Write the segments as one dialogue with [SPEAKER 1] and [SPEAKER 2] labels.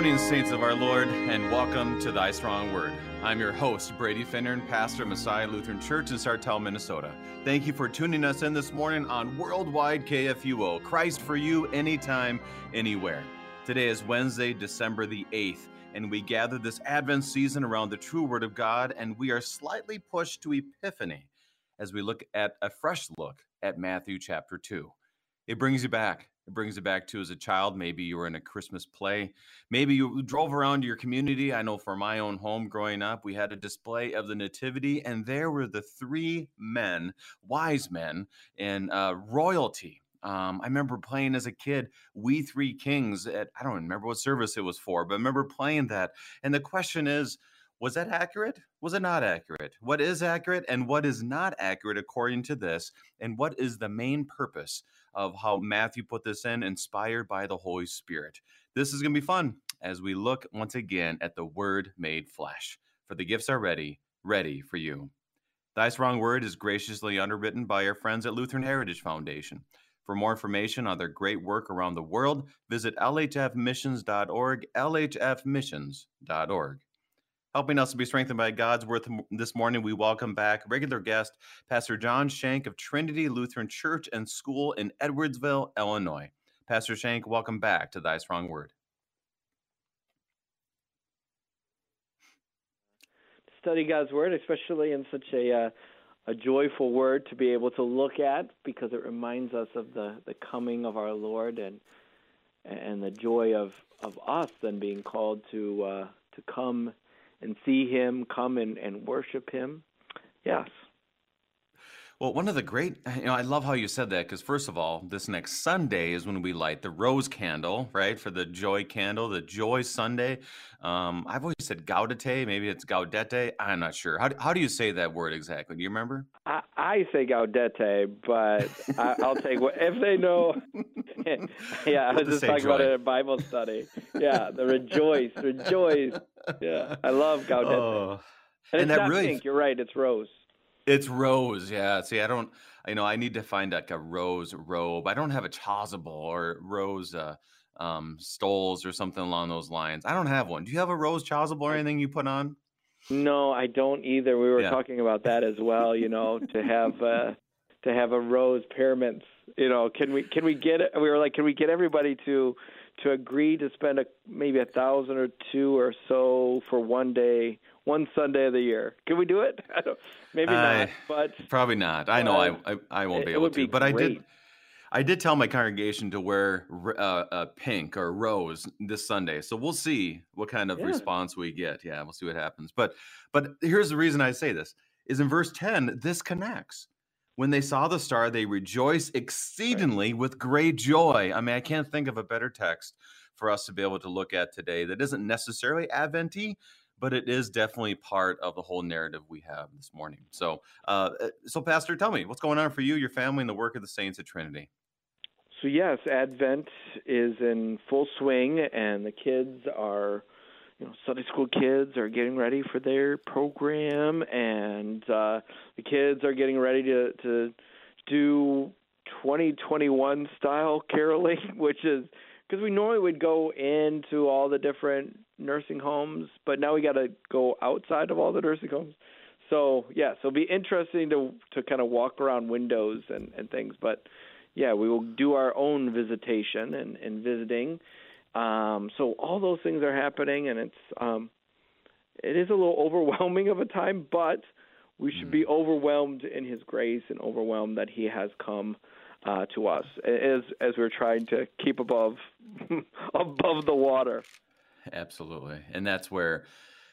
[SPEAKER 1] Morning, saints of our Lord, and welcome to Thy Strong Word. I'm your host, Brady Finnern, pastor of Messiah Lutheran Church in Sartell, Minnesota. Thank you for tuning us in this morning on Worldwide KFUO, Christ for you, anytime, anywhere. Today is Wednesday, December the 8th, and we gather this Advent season around the true Word of God, and we are slightly pushed to Epiphany as we look at a fresh look at Matthew chapter 2. It brings you back it brings it back to as a child. Maybe you were in a Christmas play. Maybe you drove around your community. I know for my own home growing up, we had a display of the Nativity, and there were the three men, wise men, and uh, royalty. Um, I remember playing as a kid, We Three Kings at, I don't remember what service it was for, but I remember playing that. And the question is, was that accurate? Was it not accurate? What is accurate and what is not accurate according to this? And what is the main purpose of how Matthew put this in, inspired by the Holy Spirit? This is going to be fun as we look once again at the Word made flesh. For the gifts are ready, ready for you. Thy Strong Word is graciously underwritten by our friends at Lutheran Heritage Foundation. For more information on their great work around the world, visit lhfmissions.org, lhfmissions.org. Helping us to be strengthened by God's word this morning, we welcome back regular guest, Pastor John Shank of Trinity Lutheran Church and School in Edwardsville, Illinois. Pastor Shank, welcome back to Thy Strong Word.
[SPEAKER 2] Study God's word, especially in such a uh, a joyful word to be able to look at, because it reminds us of the the coming of our Lord and and the joy of of us then being called to uh, to come and see him, come and, and worship him. Yes.
[SPEAKER 1] Well, one of the great, you know, I love how you said that because, first of all, this next Sunday is when we light the rose candle, right? For the joy candle, the joy Sunday. Um, I've always said gaudete, maybe it's gaudete. I'm not sure. How do, how do you say that word exactly? Do you remember?
[SPEAKER 2] I, I say gaudete, but I, will take what, if they know. yeah, I was just talking joy. about it in a Bible study. Yeah, the rejoice, rejoice. Yeah, I love gaudete. Oh. And, and it's that really... pink. You're right. It's rose.
[SPEAKER 1] It's rose, yeah. See, I don't, you know, I need to find like a rose robe. I don't have a chasuble or rose uh, um, stoles or something along those lines. I don't have one. Do you have a rose chasuble or anything you put on?
[SPEAKER 2] No, I don't either. We were yeah. talking about that as well. You know, to have uh, to have a rose parament. You know, can we can we get it? We were like, can we get everybody to to agree to spend a maybe a thousand or two or so for one day one Sunday of the year. Can we do it? Maybe not, but
[SPEAKER 1] probably not. I know I, I, I won't be able to, be but great. I did. I did tell my congregation to wear uh, uh, pink or rose this Sunday, so we'll see what kind of yeah. response we get. Yeah, we'll see what happens. But but here's the reason I say this: is in verse ten, this connects. When they saw the star, they rejoiced exceedingly with great joy. I mean, I can't think of a better text for us to be able to look at today that isn't necessarily Adventy, but it is definitely part of the whole narrative we have this morning. So, uh, uh, so Pastor, tell me what's going on for you, your family, and the work of the saints at Trinity.
[SPEAKER 2] So yes, Advent is in full swing, and the kids are, you know, Sunday school kids are getting ready for their program, and uh, the kids are getting ready to to do 2021 style caroling, which is because we normally would go into all the different nursing homes, but now we got to go outside of all the nursing homes. So yeah, so it'll be interesting to to kind of walk around windows and and things. But yeah, we will do our own visitation and and visiting. Um, so all those things are happening, and it's um, it is a little overwhelming of a time, but we should be mm. overwhelmed in His grace and overwhelmed that He has come uh, to us as as we're trying to keep above above the water.
[SPEAKER 1] Absolutely, and that's where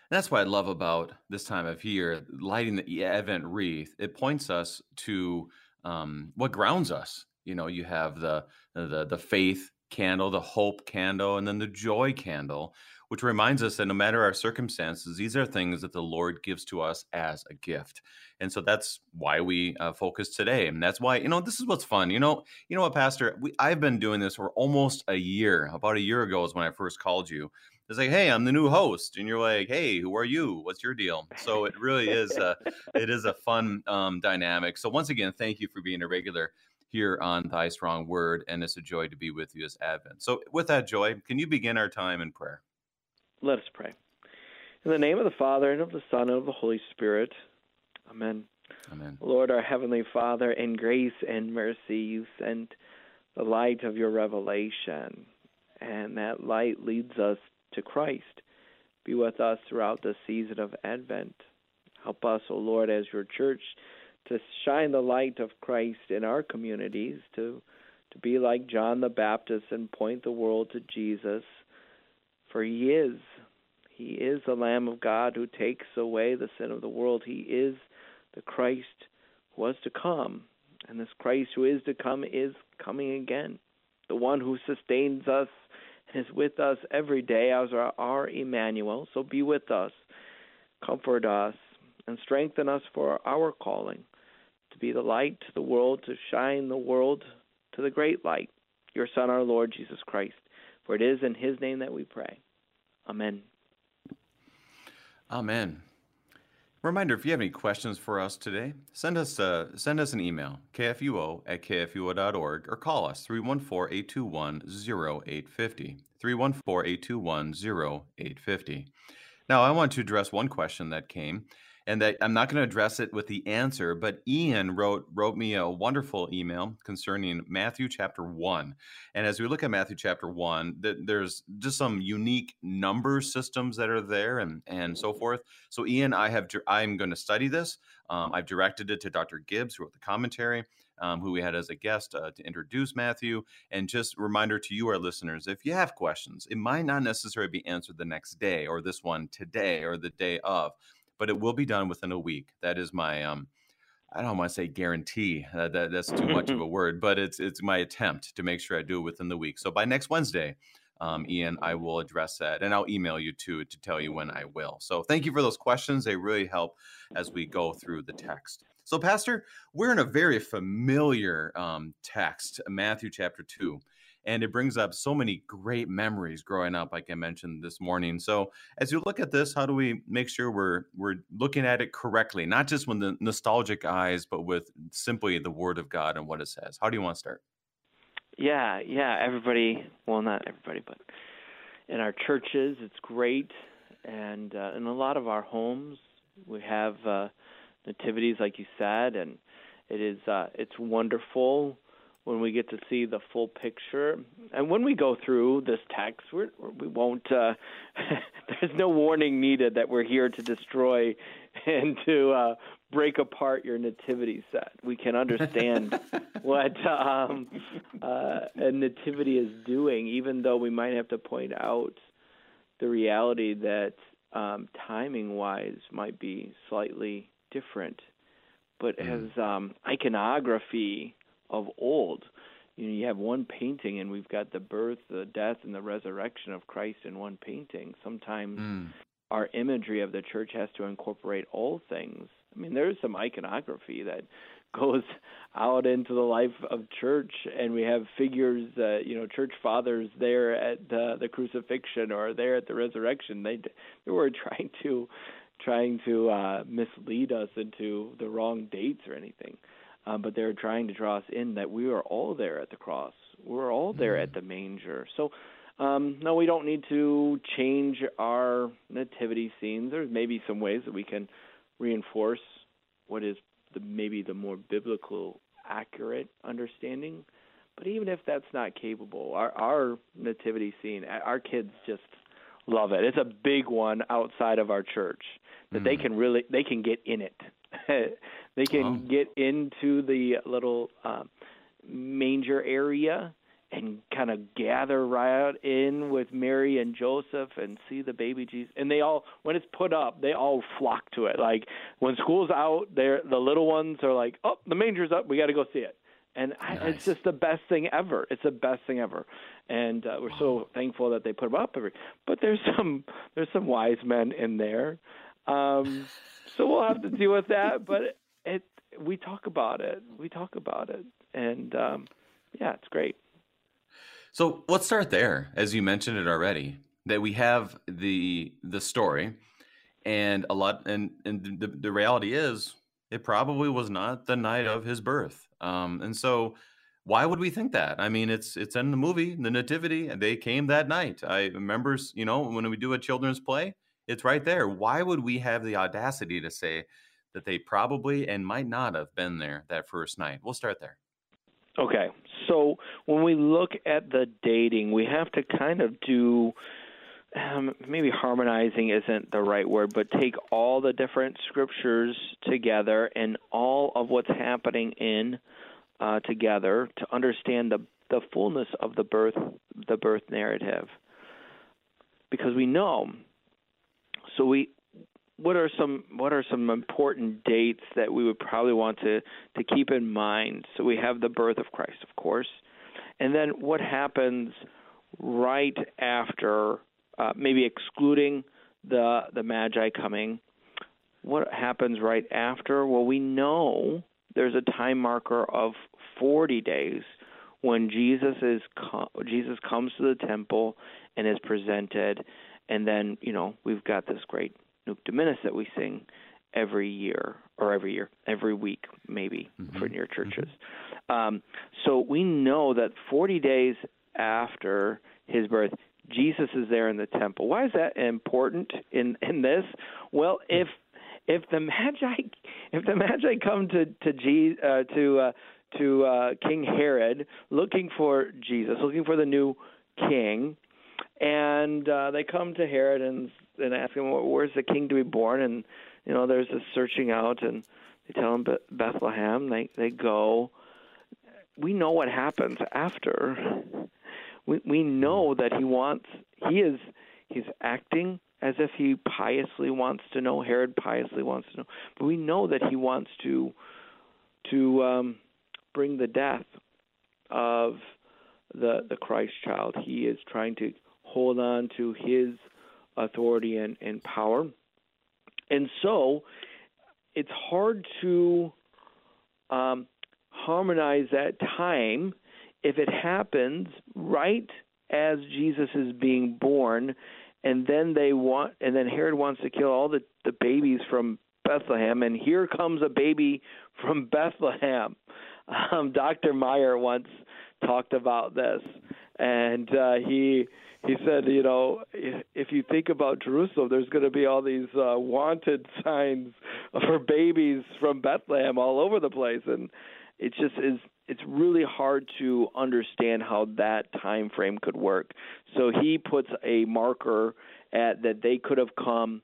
[SPEAKER 1] that's what I love about this time of year, lighting the Advent wreath. It points us to um, what grounds us. You know, you have the the the faith candle, the hope candle, and then the joy candle, which reminds us that no matter our circumstances, these are things that the Lord gives to us as a gift. And so that's why we uh, focus today. And that's why, you know, this is what's fun. You know, you know what, Pastor, we, I've been doing this for almost a year. About a year ago is when I first called you. It's like, hey, I'm the new host, and you're like, hey, who are you? What's your deal? So it really is a, it is a fun um, dynamic. So once again, thank you for being a regular here on Thy Strong Word, and it's a joy to be with you as Advent. So, with that joy, can you begin our time in prayer?
[SPEAKER 2] Let us pray. In the name of the Father, and of the Son, and of the Holy Spirit. Amen.
[SPEAKER 1] Amen.
[SPEAKER 2] Lord, our Heavenly Father, in grace and mercy, you sent the light of your revelation, and that light leads us to Christ. Be with us throughout the season of Advent. Help us, O Lord, as your church, to shine the light of Christ in our communities, to, to be like John the Baptist and point the world to Jesus. For he is. He is the Lamb of God who takes away the sin of the world. He is the Christ who was to come. And this Christ who is to come is coming again. The one who sustains us and is with us every day as our, our Emmanuel. So be with us, comfort us, and strengthen us for our calling to be the light to the world, to shine the world to the great light, your Son, our Lord Jesus Christ. For it is in his name that we pray. Amen.
[SPEAKER 1] Amen. Reminder: If you have any questions for us today, send us uh, send us an email kfuo at kfuo.org or call us 314-821-0850 314-821-0850. Now, I want to address one question that came and that I'm not going to address it with the answer, but Ian wrote wrote me a wonderful email concerning Matthew chapter one. And as we look at Matthew chapter one, th- there's just some unique number systems that are there, and and so forth. So Ian, I have I'm going to study this. Um, I've directed it to Dr. Gibbs, who wrote the commentary. Um, who we had as a guest uh, to introduce Matthew. And just reminder to you, our listeners, if you have questions, it might not necessarily be answered the next day or this one today or the day of but it will be done within a week. That is my um, I don't want to say guarantee. Uh, that that's too much of a word, but it's it's my attempt to make sure I do it within the week. So by next Wednesday, um, Ian, I will address that, and I'll email you too to tell you when I will. So thank you for those questions; they really help as we go through the text. So, Pastor, we're in a very familiar um, text, Matthew chapter two and it brings up so many great memories growing up like i mentioned this morning. So as you look at this how do we make sure we're we're looking at it correctly? Not just with the nostalgic eyes but with simply the word of god and what it says. How do you want to start?
[SPEAKER 2] Yeah yeah everybody well not everybody but in our churches it's great. And uh, in a lot of our homes we have uh nativities like you said and it is uh it's wonderful when we get to see the full picture. And when we go through this text, we're, we won't. Uh, there's no warning needed that we're here to destroy and to uh, break apart your nativity set. We can understand what um, uh, a nativity is doing, even though we might have to point out the reality that um, timing-wise might be slightly different. But mm. as um, iconography of old. You know, you have one painting, and we've got the birth, the death, and the resurrection of Christ in one painting. Sometimes mm. our imagery of the church has to incorporate all things. I mean, there's some iconography that goes out into the life of church, and we have figures, uh, you know, church fathers there at uh, the crucifixion or there at the resurrection. They they were trying to trying to uh, mislead us into the wrong dates or anything uh, but they're trying to draw us in that we are all there at the cross. We're all there mm-hmm. at the manger. So, um, no, we don't need to change our nativity scenes. There's maybe some ways that we can reinforce what is the, maybe the more biblical, accurate understanding. But even if that's not capable, our, our nativity scene, our kids just love it. It's a big one outside of our church that mm. they can really they can get in it. They can oh. get into the little uh, manger area and kind of gather right in with Mary and Joseph and see the baby Jesus. And they all, when it's put up, they all flock to it. Like when school's out, they're the little ones are like, "Oh, the manger's up. We got to go see it." And nice. I, it's just the best thing ever. It's the best thing ever, and uh, we're so thankful that they put them up every. But there's some there's some wise men in there, um, so we'll have to deal with that. But it we talk about it. We talk about it, and um, yeah, it's great.
[SPEAKER 1] So let's start there, as you mentioned it already. That we have the the story, and a lot, and and the, the reality is, it probably was not the night of his birth. Um, and so, why would we think that? I mean, it's it's in the movie, the Nativity, and they came that night. I remember, you know, when we do a children's play, it's right there. Why would we have the audacity to say that they probably and might not have been there that first night? We'll start there.
[SPEAKER 2] Okay. So when we look at the dating, we have to kind of do um, maybe harmonizing isn't the right word, but take all the different scriptures together and all of what's happening in uh, together to understand the the fullness of the birth the birth narrative. Because we know, so we what are some what are some important dates that we would probably want to to keep in mind? So we have the birth of Christ, of course, and then what happens right after, uh, maybe excluding the the Magi coming. What happens right after? Well, we know there's a time marker of 40 days when Jesus is Jesus comes to the temple and is presented, and then you know we've got this great Nunc Dimittis that we sing every year or every year, every week maybe mm-hmm. for near churches. Mm-hmm. Um, so we know that 40 days after his birth, Jesus is there in the temple. Why is that important in in this? Well, if if the magi if the magi come to to G, uh, to uh, to uh, King Herod looking for Jesus, looking for the new king, and uh, they come to Herod and and ask him, "Where's the king to be born?" And you know, there's this searching out, and they tell him Bethlehem. They they go. We know what happens after. We we know that he wants. He is. He's acting as if he piously wants to know. Herod piously wants to know, but we know that he wants to to um, bring the death of the the Christ child. He is trying to hold on to his authority and, and power, and so it's hard to um, harmonize that time if it happens right as Jesus is being born and then they want and then Herod wants to kill all the the babies from Bethlehem and here comes a baby from Bethlehem. Um, Dr. Maier once talked about this and uh, he he said, you know, if, you think about Jerusalem, there's going to be all these uh, wanted signs for babies from Bethlehem all over the place, and it just is it's really hard to understand how that time frame could work. So he puts a marker at that they could have come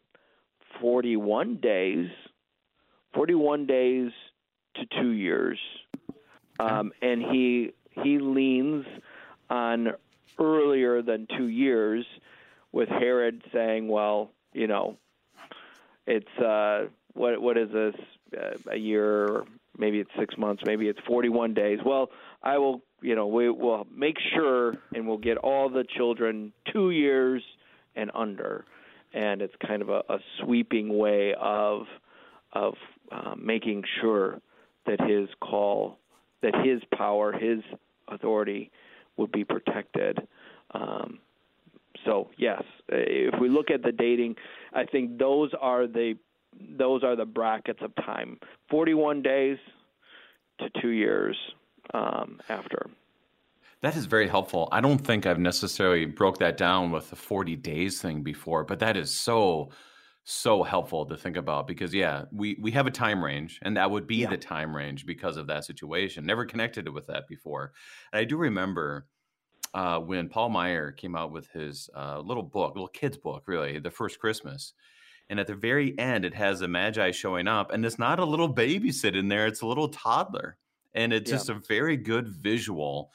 [SPEAKER 2] 41 days, 41 days to two years, um, and he he leans on earlier than two years, with Herod saying, "Well, you know, it's uh, what what is this uh, a year maybe it's six months, maybe it's 41 days. Well, I will, you know, we will make sure and we'll get all the children two years and under. And it's kind of a, a sweeping way of of uh, making sure that his call, that his power, his authority would be protected. Um, so yes, if we look at the dating, I think those are the those are the brackets of time 41 days to two years um, after.
[SPEAKER 1] That is very helpful. I don't think I've necessarily broke that down with the 40 days thing before, but that is so so helpful to think about because yeah, we we have a time range and that would be yeah. the time range because of that situation. Never connected it with that before. And I do remember uh, when Paul Maier came out with his uh, little book, little kids book, really, the first Christmas. And at the very end, it has a magi showing up, and it's not a little baby sitting there; it's a little toddler, and it's yeah. just a very good visual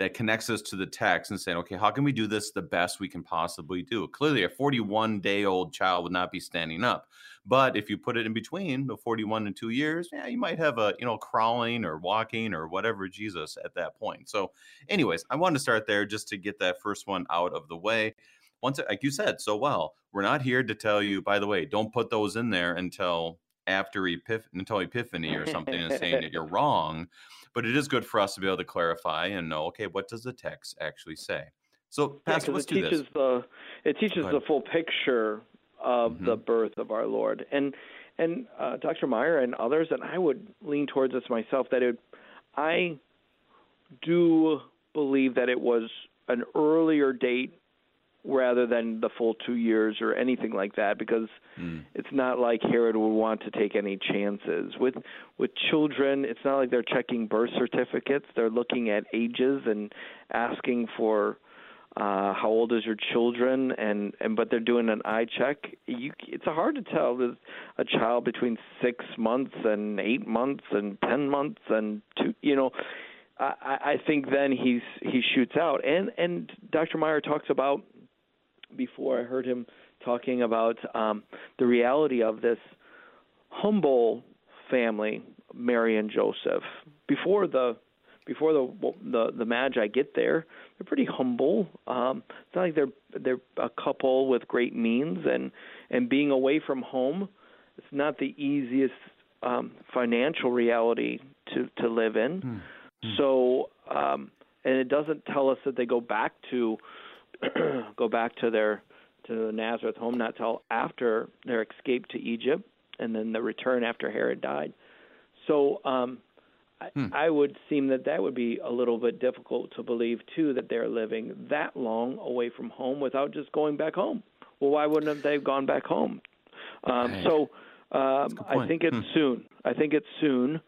[SPEAKER 1] that connects us to the text and saying, okay, how can we do this the best we can possibly do? Clearly, a 41 day old child would not be standing up. But if you put it in between the 41 and two years, yeah, you might have a, you know, crawling or walking or whatever Jesus at that point. So, anyways, I wanted to start there just to get that first one out of the way once like you said so well we're not here to tell you by the way don't put those in there until after Epiph- until epiphany or something and saying that you're wrong but it is good for us to be able to clarify and know okay what does the text actually say? So pastor
[SPEAKER 2] yeah,
[SPEAKER 1] let's
[SPEAKER 2] it
[SPEAKER 1] do
[SPEAKER 2] teaches
[SPEAKER 1] this
[SPEAKER 2] the it teaches the full picture of mm-hmm. the birth of our lord. And and uh, dr maier and others and i would lean towards this myself that it i do believe that it was an earlier date rather than the full two years or anything like that because mm. it's not like Herod would want to take any chances with with children it's not like they're checking birth certificates they're looking at ages and asking for uh how old is your children and and but they're doing an eye check you it's hard to tell there's a child between 6 months and 8 months and 10 months and two you know I, I think then he's he shoots out and and Dr. Maier talks about before I heard him talking about um, the reality of this humble family, Mary and Joseph. Before the before the the, the Magi get there, they're pretty humble. Um, it's not like they're they're a couple with great means, and and being away from home, it's not the easiest um, financial reality to to live in. Mm-hmm. So, um, and it doesn't tell us that they go back to go back to their to the Nazareth home not till after their escape to Egypt and then the return after Herod died. So um, hmm. I, I would seem that that would be a little bit difficult to believe too that they're living that long away from home without just going back home. Well, why wouldn't they have they gone back home? Um, right. So um, I think it's hmm. soon. I think it's soon,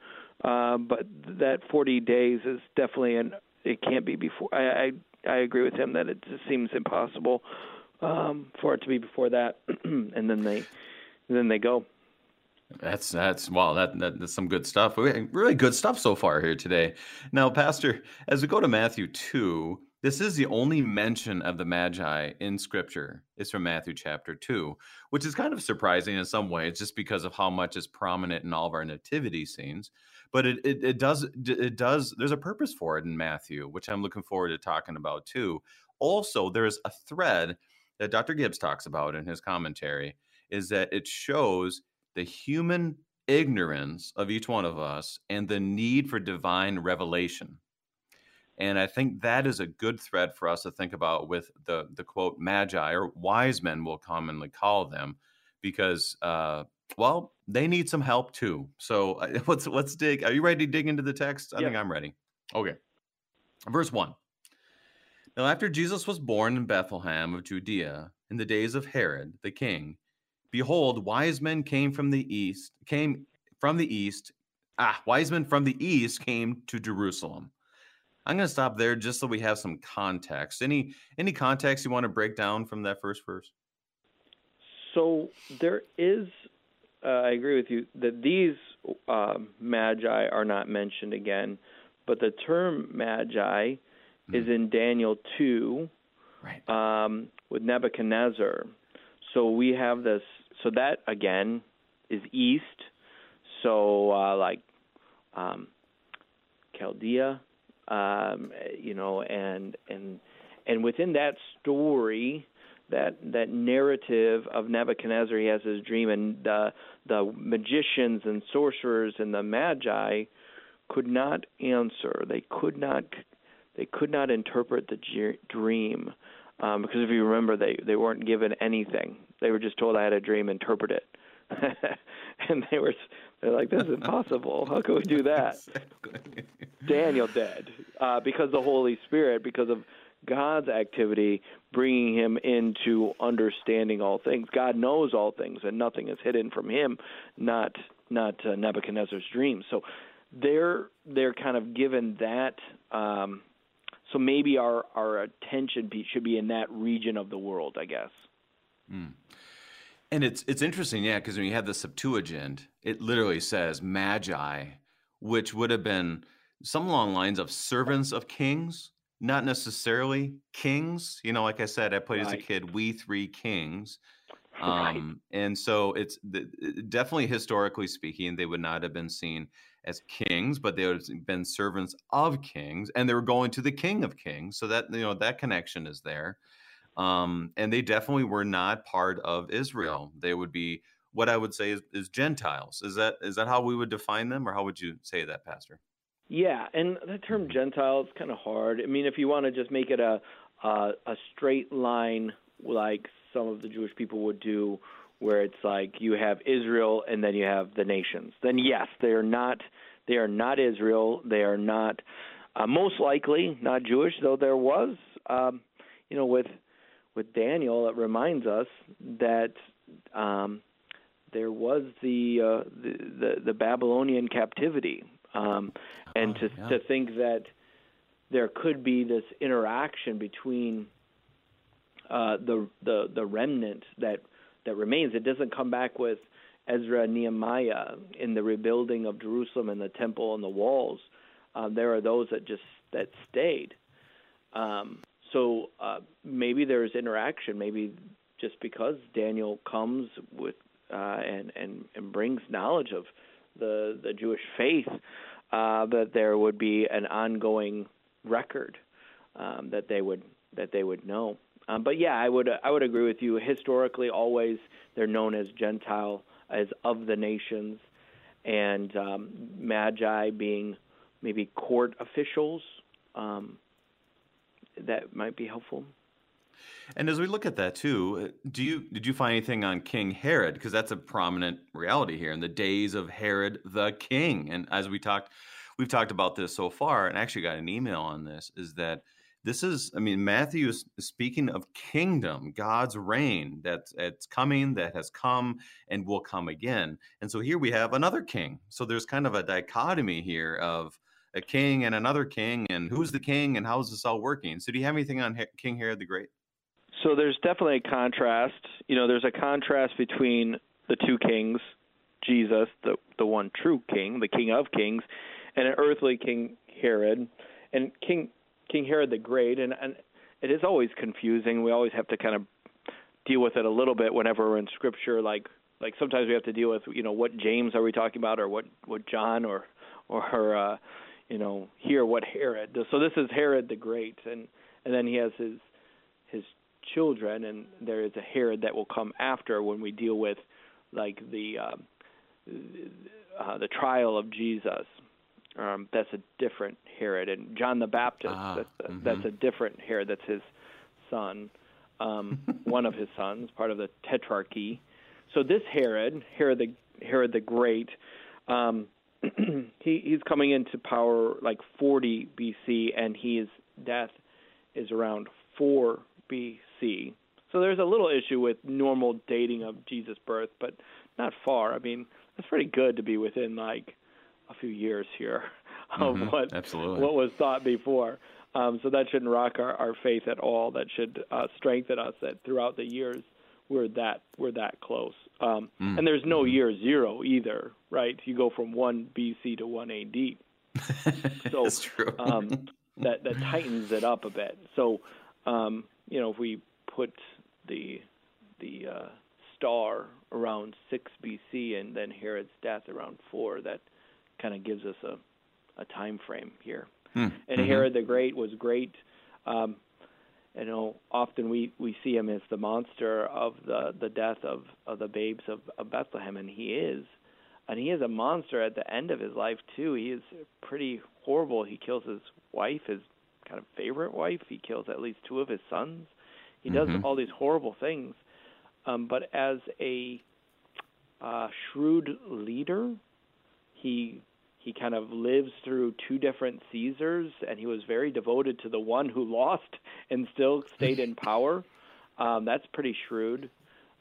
[SPEAKER 2] uh, but that 40 days is definitely an. It can't be before. I, I I agree with him that it just seems impossible um, for it to be before that, and then they then they go.
[SPEAKER 1] That's that's wow that, that that's some good stuff. Really good stuff so far here today. Now, Pastor, as we go to Matthew two, this is the only mention of the Magi in Scripture. It's from Matthew chapter two, which is kind of surprising in some ways, just because of how much is prominent in all of our nativity scenes. But it, it, it does it does there's a purpose for it in Matthew, which I'm looking forward to talking about too. Also, there's a thread that Dr. Gibbs talks about in his commentary is that it shows the human ignorance of each one of us and the need for divine revelation. And I think that is a good thread for us to think about with the the quote magi or wise men we'll commonly call them, because uh, well they need some help too. So uh, let's let's dig. Are you ready to dig into the text? I yeah. think I'm ready. Okay, verse one. Now, after Jesus was born in Bethlehem of Judea in the days of Herod the king, behold, wise men came from the east, came from the east. Ah, wise men from the east came to Jerusalem. I'm going to stop there just so we have some context. Any any context you want to break down from that first verse?
[SPEAKER 2] So there is, uh, I agree with you that these uh, magi are not mentioned again, but the term magi mm. is in Daniel 2
[SPEAKER 1] right.
[SPEAKER 2] um, with Nebuchadnezzar. So we have this, so that again is east. So uh, like um, Chaldea, um, you know, and and and within that story, that that narrative of Nebuchadnezzar, he has his dream, and the the magicians and sorcerers and the magi could not answer. They could not they could not interpret the dream um, because if you remember, they they weren't given anything. They were just told I had a dream, interpret it, and they were they're like, this is impossible. How can we do that? Daniel did uh, because the Holy Spirit, because of God's activity, bringing him into understanding all things. God knows all things, and nothing is hidden from him. Not not uh, Nebuchadnezzar's dreams. So they're they're kind of given that. Um, so maybe our our attention should be in that region of the world, I guess.
[SPEAKER 1] Mm. And it's it's interesting, yeah, because when you have the Septuagint, it literally says magi, which would have been some long lines of servants of kings, not necessarily kings. You know, like I said, I played right. as a kid, we three kings. Right. Um, and so it's the, definitely historically speaking, they would not have been seen as kings, but they would have been servants of kings, and they were going to the King of Kings. So that you know that connection is there. Um, and they definitely were not part of Israel. They would be what I would say is, is Gentiles. Is that is that how we would define them, or how would you say that, Pastor?
[SPEAKER 2] Yeah, and the term mm-hmm. Gentile is kind of hard. I mean, if you want to just make it a a, a straight line, like some of the Jewish people would do, where it's like you have Israel and then you have the nations. Then yes, they are not they are not Israel. They are not Uh, most likely not Jewish, though there was, um, you know, with with Daniel, it reminds us that um, there was the, uh, the, the the Babylonian captivity, um, and to
[SPEAKER 1] yeah.
[SPEAKER 2] to think that there could be this interaction between uh, the the the remnant that that remains. It doesn't come back with Ezra and Nehemiah in the rebuilding of Jerusalem and the temple and the walls. Um, there are those that just that stayed. Um, so uh, maybe there's interaction. Maybe just because Daniel comes with uh, and and and brings knowledge of the the Jewish faith, uh, that there would be an ongoing record um, that they would that they would know. Um, but yeah, I would I would agree with you. Historically, always they're known as Gentile, as of the nations, and um, Magi being maybe court officials. Um, that might be helpful.
[SPEAKER 1] And as we look at that too, uh, do you did you find anything on King Herod? Because that's a prominent reality here in the days of Herod the king. And as we talked, we've talked about this so far, and actually got an email on this. Is that this is? I mean, Matthew is speaking of kingdom, God's reign that's it's coming, that has come, and will come again. And so here we have another king. So there's kind of a dichotomy here of a king and another king, and who's the king, and how is this all working? So do you have anything on King Herod the Great?
[SPEAKER 2] So there's definitely a contrast. You know, there's a contrast between the two kings, Jesus, the the one true king, the King of Kings, and an earthly King Herod, and King King Herod the Great. And and it is always confusing. We always have to kind of deal with it a little bit whenever we're in Scripture. Like like sometimes we have to deal with you know what James are we talking about, or what what John, or or uh, you know hear what Herod. Does. So this is Herod the Great, and and then he has his his children, and there is a Herod that will come after when we deal with like the um, uh, the trial of Jesus. Um, that's a different Herod, and John the Baptist.
[SPEAKER 1] Ah,
[SPEAKER 2] that's, a,
[SPEAKER 1] mhm.
[SPEAKER 2] that's a different Herod. That's his son, um, one of his sons, part of the Tetrarchy. So this Herod, Herod the Herod the Great, um, he he's coming into power like 40 BC, and his death is around 4 BC. So there's a little issue with normal dating of Jesus' birth, but not far. I mean, that's pretty good to be within like a few years here of
[SPEAKER 1] Mhm,
[SPEAKER 2] what
[SPEAKER 1] absolutely.
[SPEAKER 2] what was thought before. Um, so that shouldn't rock our, our faith at all. That should uh, strengthen us that throughout the years we're that we're that close. Um,
[SPEAKER 1] Mm.
[SPEAKER 2] And there's no year zero either, right? You go from one BC to one AD So,
[SPEAKER 1] That's true.
[SPEAKER 2] um, that that tightens it up a bit. So, um, you know, if we put the the uh, star around six BC and then Herod's death around four, that kind of gives us a a time frame here.
[SPEAKER 1] Hmm,
[SPEAKER 2] And
[SPEAKER 1] mhm.
[SPEAKER 2] Herod the Great was great. Um, you know, often we, we see him as the monster of the, the death of, of the babes of, of Bethlehem, and he is. And he is a monster at the end of his life too. He is pretty horrible. He kills his wife, his kind of favorite wife. He kills at least two of his sons. He does
[SPEAKER 1] Mhm.
[SPEAKER 2] all these horrible things. Um, but as a uh, shrewd leader, he he kind of lives through two different Caesars, and he was very devoted to the one who lost and still stayed in power. Um, that's pretty shrewd.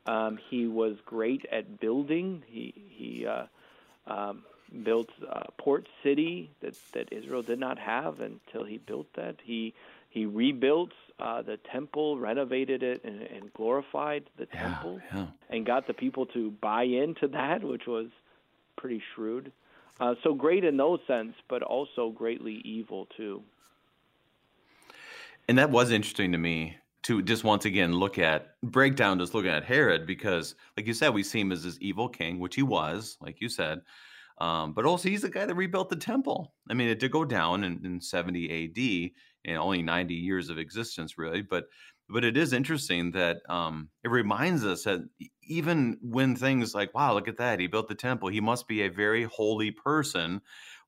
[SPEAKER 2] Um, he was great at building. He he uh, um, built uh, port city that that Israel did not have until he built that. He he rebuilt uh, the temple, renovated it, and, and glorified the
[SPEAKER 1] yeah,
[SPEAKER 2] temple
[SPEAKER 1] yeah.
[SPEAKER 2] and got the people to buy into that, which was pretty shrewd. Uh, so great in those sense, but also greatly evil too.
[SPEAKER 1] And that was interesting to me to just once again look at breakdown just looking at Herod because, like you said, we see him as this evil king, which he was, like you said. Um, but also, he's the guy that rebuilt the temple. I mean, it did go down in, in 70 AD and only 90 years of existence, really. But but it is interesting that um, it reminds us that even when things like, wow, look at that, he built the temple, he must be a very holy person.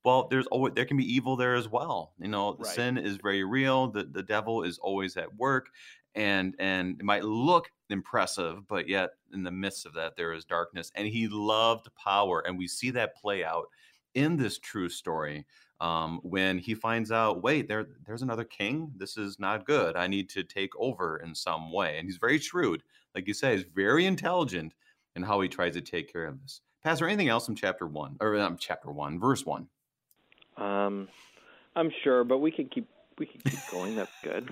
[SPEAKER 1] Well, there's always there can be evil there as well. You know,
[SPEAKER 2] Right.
[SPEAKER 1] sin is very real. The the devil is always at work, and and it might look impressive, but yet in the midst of that there is darkness. And he loved power, and we see that play out in this true story um, when he finds out, wait, there, there's another king. This is not good. I need to take over in some way. And he's very shrewd, like you say, he's very intelligent in how he tries to take care of this. Pastor, anything else from chapter one or um, chapter one, verse one?
[SPEAKER 2] Um, I'm sure, but we can keep we can keep going. That's good.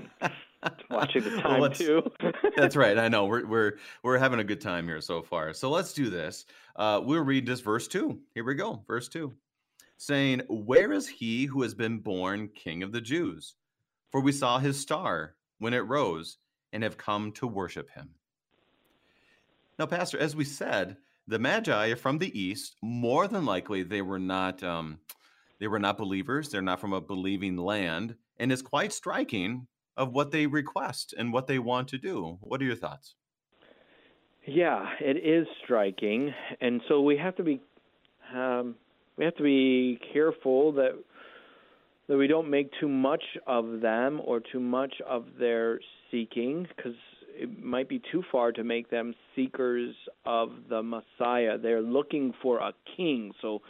[SPEAKER 2] Watching the time well, too.
[SPEAKER 1] that's right. I know we're we're we're having a good time here so far. So let's do this. Uh, we'll read this verse two. Here we go. Verse two saying, Where is he who has been born King of the Jews? For we saw his star when it rose and have come to worship him. Now, Pastor, as we said, the Magi are from the east. More than likely, they were not um, they were not believers. They're not from a believing land, and it's quite striking of what they request and what they want to do. What are your thoughts?
[SPEAKER 2] Yeah, it is striking, and so we have to be um, we have to be careful that that we don't make too much of them or too much of their seeking because it might be too far to make them seekers of the Messiah. They're looking for a king. So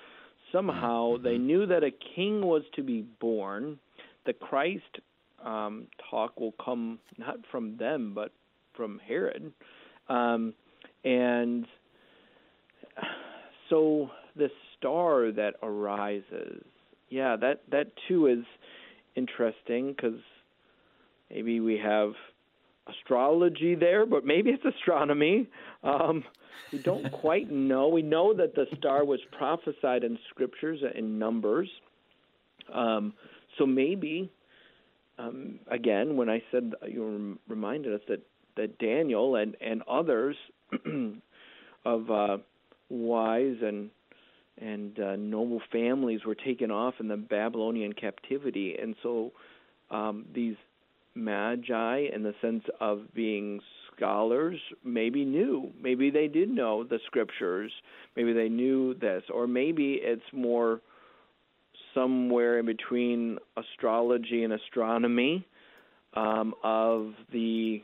[SPEAKER 2] somehow mm-hmm. they knew that a king was to be born. The Christ um, talk will come not from them, but from Herod. Um, and so this star that arises. Yeah, that that too is interesting because maybe we have astrology there, but maybe it's astronomy. Um, we don't quite know. We know that the star was prophesied in scriptures in numbers. Um, so maybe, um, again, when I said you reminded us that that Daniel and and others of uh, wise and and uh, noble families were taken off in the Babylonian captivity, and so um, these magi, in the sense of being scholars, maybe knew, maybe they did know the scriptures, maybe they knew this, or maybe it's more somewhere in between astrology and astronomy um, of the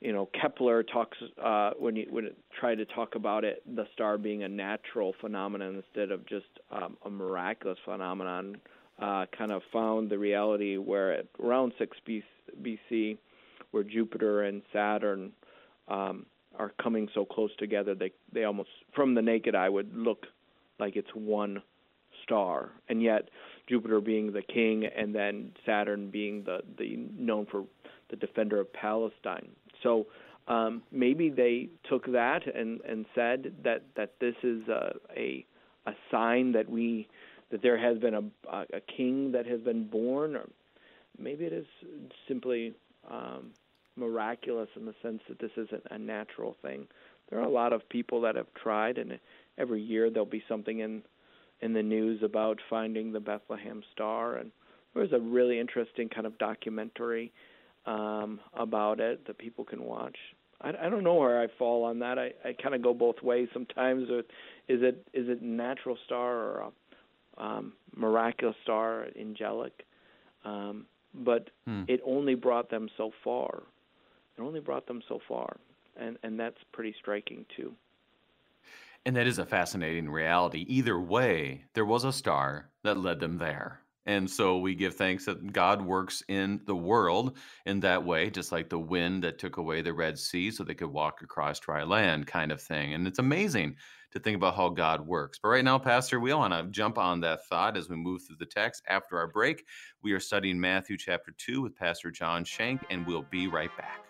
[SPEAKER 2] you know Kepler talks uh, when you when it tried to talk about it, the star being a natural phenomenon instead of just um, a miraculous phenomenon. Uh, kind of found the reality where at around 6 BC, where Jupiter and Saturn um, are coming so close together, they they almost from the naked eye would look like it's one star, and yet Jupiter being the king, and then Saturn being the the known for the defender of Palestine. So um, maybe they took that and, and said that, that this is a, a, a sign that we that there has been a, a king that has been born, or maybe it is simply um, miraculous in the sense that this isn't a natural thing. There are a lot of people that have tried, and every year there'll be something in in the news about finding the Bethlehem Star, and there was a really interesting kind of documentary um, about it that people can watch. I, I don't know where I fall on that. I, I kind of go both ways sometimes. Or Is it is it natural star or a um, miraculous star, angelic? Um, but hmm. it only brought them so far. It only brought them so far, and and that's pretty striking too.
[SPEAKER 1] And that is a fascinating reality. Either way, there was a star that led them there. And so we give thanks that God works in the world in that way, just like the wind that took away the Red Sea so they could walk across dry land, kind of thing. And it's amazing to think about how God works. But right now, Pastor, we want to jump on that thought as we move through the text. After our break, we are studying Matthew chapter 2 with Pastor John Shank, and we'll be right back.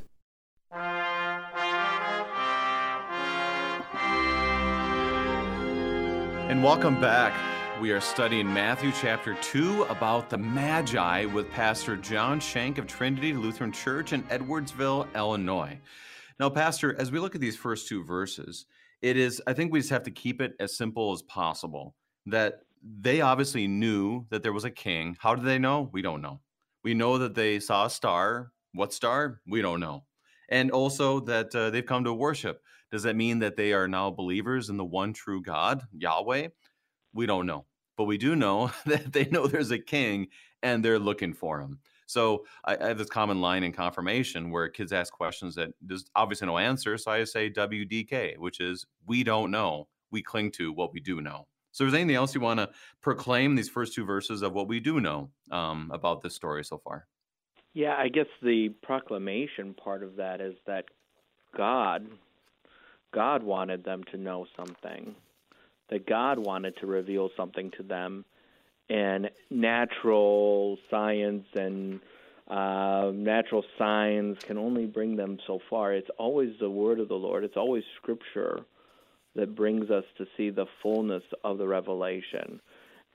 [SPEAKER 1] And welcome back. We are studying Matthew chapter 2 about the Magi with Pastor John Shank of Trinity Lutheran Church in Edwardsville, Illinois. Now, Pastor, as we look at these first two verses, it is, I think we just have to keep it as simple as possible that they obviously knew that there was a king. How did they know? We don't know. We know that they saw a star. What star? We don't know. And also that uh, they've come to worship. Does that mean that they are now believers in the one true God, Yahweh? We don't know. But we do know that they know there's a king and they're looking for him. So I, have this common line in confirmation where kids ask questions that there's obviously no answer. So I say WDK, which is we don't know. We cling to what we do know. So, is there anything else you want to proclaim these first two verses of what we do know um, about this story so far?
[SPEAKER 2] Yeah, I guess the proclamation part of that is that God, God wanted them to know something, that God wanted to reveal something to them, and natural science and uh, natural signs can only bring them so far. It's always the word of the Lord. It's always Scripture that brings us to see the fullness of the revelation.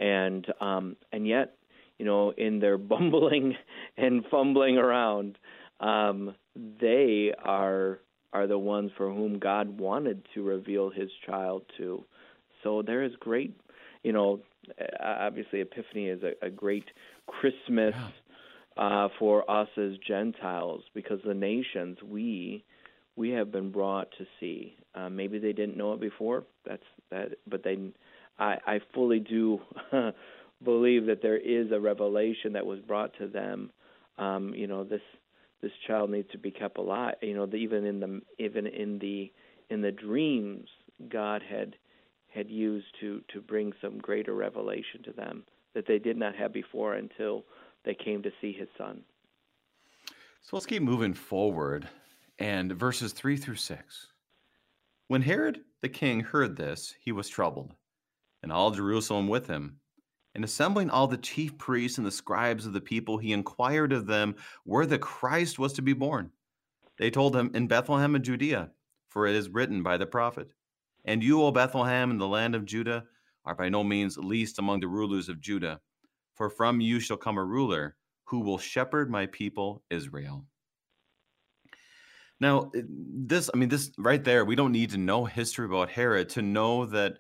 [SPEAKER 2] And um, and yet, you know, in their bumbling and fumbling around, um, they are are the ones for whom God wanted to reveal His child to. So there is great, you know, obviously Epiphany is a, a great Christmas uh, for us as Gentiles because the nations we we have been brought to see. Uh, maybe they didn't know it before. That's that, but they, I, I fully do believe that there is a revelation that was brought to them. Um, you know, this this child needs to be kept alive. You know, even in the even in the in the dreams, God had had used to to bring some greater revelation to them that they did not have before until they came to see His Son.
[SPEAKER 1] So let's keep moving forward and verses 3 through 6. When Herod the king heard this, he was troubled, and all Jerusalem with him. And assembling all the chief priests and the scribes of the people, he inquired of them where the Christ was to be born. They told him, In Bethlehem of Judea, for it is written by the prophet, And you, O Bethlehem, in the land of Judah, are by no means least among the rulers of Judah, for from you shall come a ruler who will shepherd my people Israel. Now, this, I mean, this right there, we don't need to know history about Herod to know that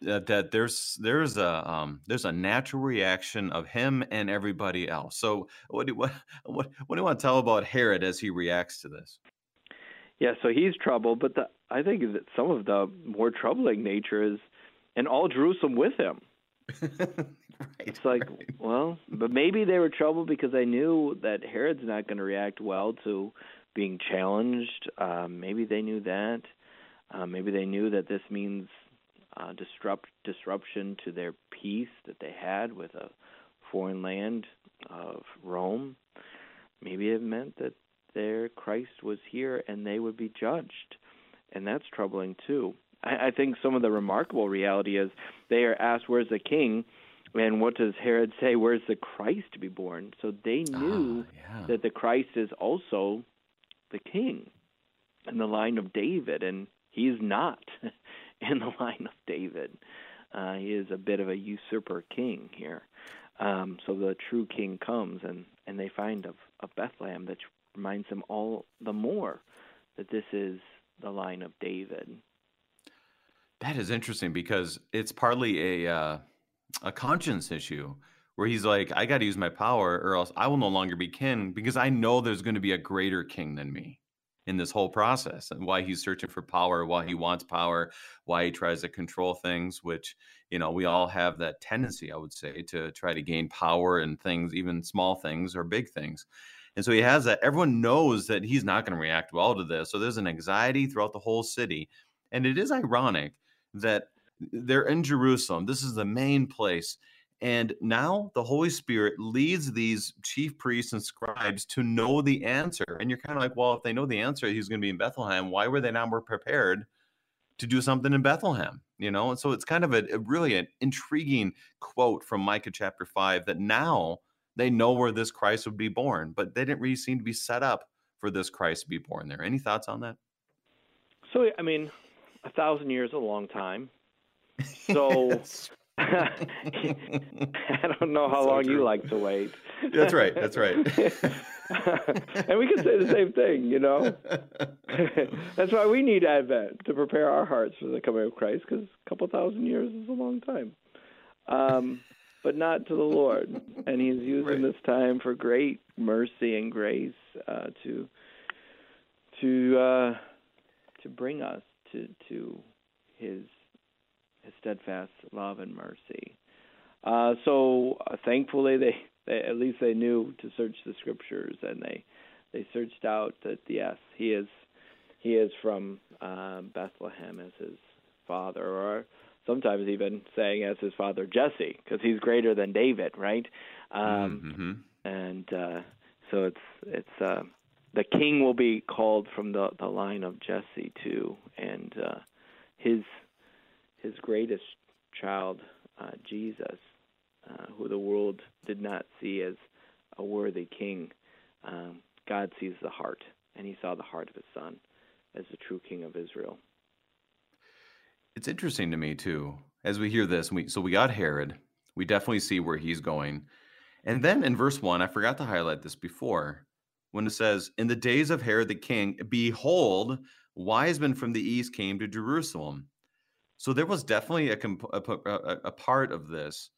[SPEAKER 1] that, that there's there's a um, there's a natural reaction of him and everybody else. So, what do what what what do you want to tell about Herod as he reacts to this?
[SPEAKER 2] Yeah, so he's troubled, but the, I think that some of the more troubling nature is, and all Jerusalem with him. right, it's like, right. well, but maybe they were troubled because they knew that Herod's not going to react well to being challenged. Um, maybe they knew that. Uh, maybe they knew that this means uh, disrupt disruption to their peace that they had with a foreign land of Rome. Maybe it meant that their Christ was here and they would be judged, and that's troubling too. I, I think some of the remarkable reality is they are asked, "Where's the king?" And what does Herod say? Where's the Christ to be born? So they knew oh, yeah. that the Christ is also the king in the line of David, and he's not in the line of David. Uh, he is a bit of a usurper king here. Um, so the true king comes, and, and they find of, of Bethlehem that reminds them all the more that this is the line of David.
[SPEAKER 1] That is interesting because it's partly a uh, a conscience issue where he's like, I got to use my power or else I will no longer be king because I know there's going to be a greater king than me in this whole process and why he's searching for power, why he wants power, why he tries to control things, which, you know, we all have that tendency, I would say, to try to gain power in things, even small things or big things. And so he has that. Everyone knows that he's not going to react well to this. So there's an anxiety throughout the whole city. And it is ironic that uh, they're in Jerusalem. This is the main place and now the Holy Spirit leads these chief priests and scribes to know the answer. And you're kind of like, well, if they know the answer, he's going to be in Bethlehem. Why were they not more prepared to do something in Bethlehem? you know? And so it's kind of a, a really an intriguing quote from Micah chapter 5 that now they know where this Christ would be born, but they didn't really seem to be set up for this Christ to be born there. Any thoughts on that?
[SPEAKER 2] So, I mean, a thousand years is a long time. So, I don't know how so long true. you like to wait.
[SPEAKER 1] That's right. That's right.
[SPEAKER 2] and we can say the same thing, you know. That's why we need Advent to prepare our hearts for the coming of Christ, because a couple thousand years is a long time. Um, but not to the Lord, and He's using right. this time for great mercy and grace uh, to to uh, to bring us to to His His steadfast love and mercy. Uh, so uh, thankfully, they, they at least they knew to search the scriptures, and they they searched out that yes, he is he is from uh, Bethlehem as his father, or sometimes even saying as his father Jesse, because he's greater than David, right? Um, mm-hmm. And uh, so it's it's uh, the king will be called from the the line of Jesse too, and uh, his his greatest child, uh, Jesus, uh, who the world did not see as a worthy king. Um, God sees the heart, and he saw the heart of his son as the true king of Israel.
[SPEAKER 1] It's interesting to me, too, as we hear this. We, so we got Herod. We definitely see where he's going. And then in verse 1, I forgot to highlight this before, when it says, In the days of Herod the king, behold, wise men from the east came to Jerusalem. So there was definitely a, a, a, a part of this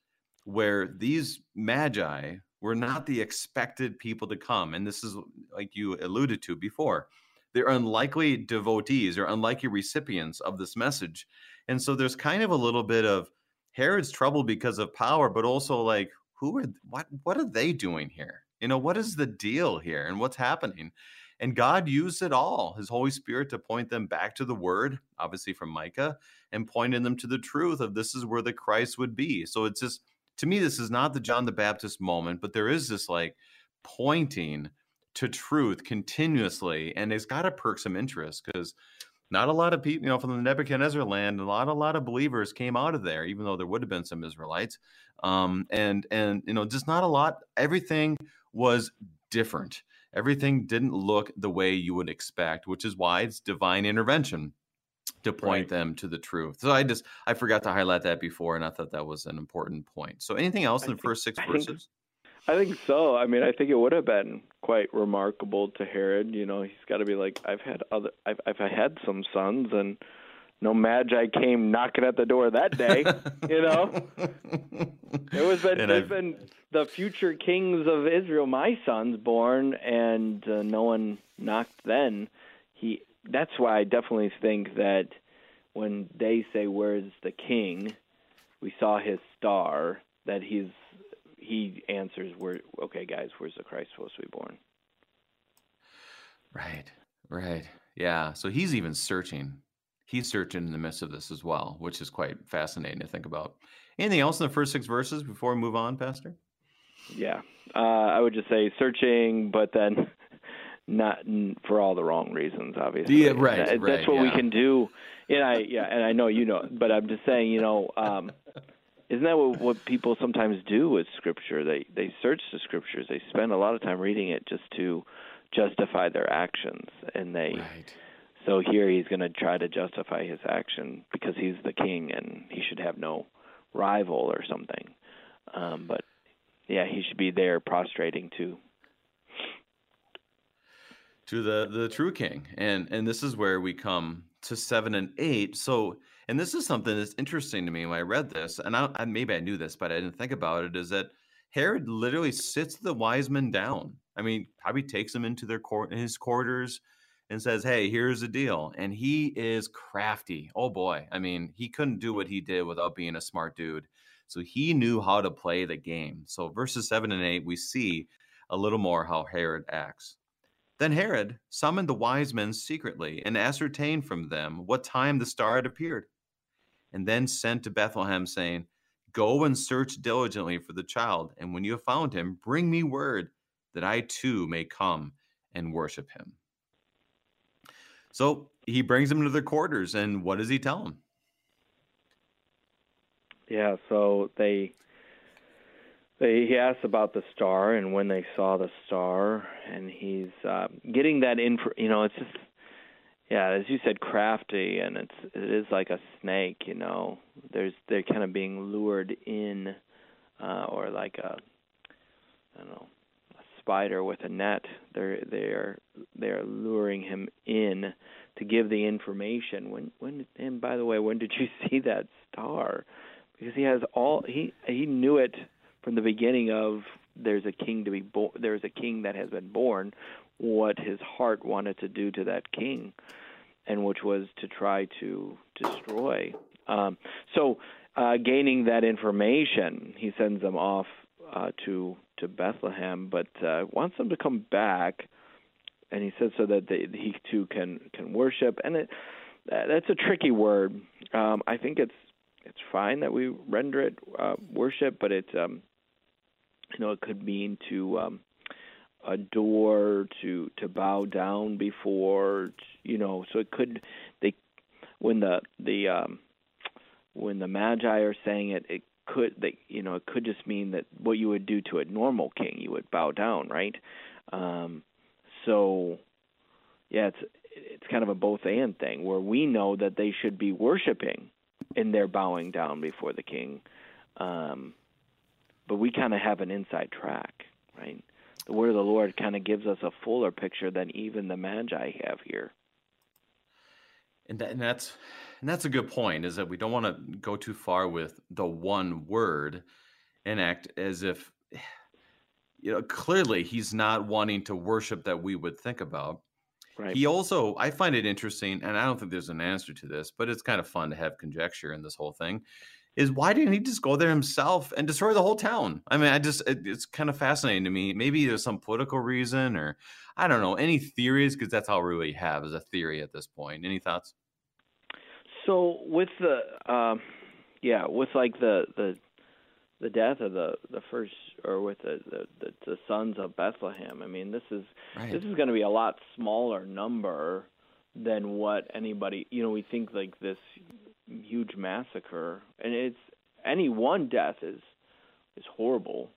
[SPEAKER 1] where these magi were not the expected people to come. And this is like you alluded to before. They're unlikely devotees or unlikely recipients of this message. And so there's kind of a little bit of Herod's trouble because of power, but also like, who are what what are they doing here? You know, what is the deal here and what's happening? And God used it all, his Holy Spirit, to point them back to the word, obviously from Micah, and pointing them to the truth of this is where the Christ would be. So it's just to me, this is not the John the Baptist moment, but there is this like pointing to truth continuously, and it's got to perk some interest because not a lot of people, you know, from the Nebuchadnezzar land, a lot, a lot of believers came out of there, even though there would have been some Israelites, um, and and you know, just not a lot. Everything was different. Everything didn't look the way you would expect, which is why it's divine intervention to point right. them to the truth. So I just I forgot to highlight that before, and I thought that was an important point. So anything else in the first six I verses?
[SPEAKER 2] Think, I think so. I mean, I think it would have been quite remarkable to Herod. You know, he's got to be like, I've had other, I've I've had some sons, and no magi came knocking at the door that day. you know, it was been and there's I've... been the future kings of Israel, my sons born, and uh, no one knocked then. He that's why I definitely think that when they say where's the king, we saw his star that he's he answers where okay guys, where's the Christ supposed to be born?
[SPEAKER 1] Right. Right. Yeah. So he's even searching. He's searching in the midst of this as well, which is quite fascinating to think about. Anything else in the first six verses before we move on, Pastor?
[SPEAKER 2] Yeah. Uh, I would just say searching, but then not for all the wrong reasons, obviously.
[SPEAKER 1] Yeah, right.
[SPEAKER 2] That,
[SPEAKER 1] right
[SPEAKER 2] that's what
[SPEAKER 1] yeah.
[SPEAKER 2] we can do. And I, yeah, and I know you know, but I'm just saying, you know, um, isn't that what, what people sometimes do with Scripture? They they search the Scriptures. They spend a lot of time reading it just to justify their actions, and they.
[SPEAKER 1] Right.
[SPEAKER 2] So here he's going to try to justify his action because he's the king and he should have no rival or something. Um, but yeah, he should be there prostrating to
[SPEAKER 1] to the the true king. And and this is where we come to seven and eight. So and this is something that's interesting to me when i read this. And I, I maybe i knew this but i didn't think about it is that herod literally sits the wise men down. I mean probably takes them into their court his quarters and says hey here's the deal and he is crafty. Oh boy. I mean he couldn't do what he did without being a smart dude. So he knew how to play the game. So verses seven and eight we see a little more how herod acts. Then Herod summoned the wise men secretly and ascertained from them what time the star had appeared, and then sent to Bethlehem, saying, Go and search diligently for the child, and when you have found him, bring me word that I too may come and worship him. So he brings them to their quarters, and what does he tell them?
[SPEAKER 2] Yeah, so they they he asks about the star and when they saw the star, and he's uh, getting that info. You know, it's just yeah, as you said, crafty, and it's it is like a snake. You know, there's they're kind of being lured in, uh, or like a I don't know spider with a net. They're they're they're luring him in to give the information. When when and by the way, when did you see that star? Because he has all he he knew it from the beginning of there's a king to be born. There's a king that has been born. What his heart wanted to do to that king, and which was to try to destroy. Um, so, uh, gaining that information, he sends them off uh, to to Bethlehem, but uh, wants them to come back and he says so that they, he too can can worship. And it, that's a tricky word. Um, I think it's it's fine that we render it uh, worship, but it um, you know it could mean to um, adore, to to bow down before, you know. So it could they when the the um, when the magi are saying it, it could they you know it could just mean that what you would do to a normal king, you would bow down, right? Um, so yeah, it's it's kind of a both and thing where we know that they should be worshiping and they're bowing down before the king. Um, but we kind of have an inside track, right? The word of the Lord kind of gives us a fuller picture than even the Magi have here.
[SPEAKER 1] And, that, and that's and that's a good point. Is that we don't want to go too far with the one word and act as if you know, clearly he's not wanting to worship that we would think about. Right. He also, I find it interesting, and I don't think there's an answer to this, but it's kind of fun to have conjecture in this whole thing. Is why didn't he just go there himself and destroy the whole town? I mean, I just, it, it's kind of fascinating to me. Maybe there's some political reason, or I don't know, any theories, because that's all we really have is a theory at this point. Any thoughts?
[SPEAKER 2] So with the, um, yeah, with like the the the death of the the first or with the the, the, sons of Bethlehem. I mean, this is right. this is going to be a lot smaller number than what anybody you know we think like this huge massacre and it's any one death is is horrible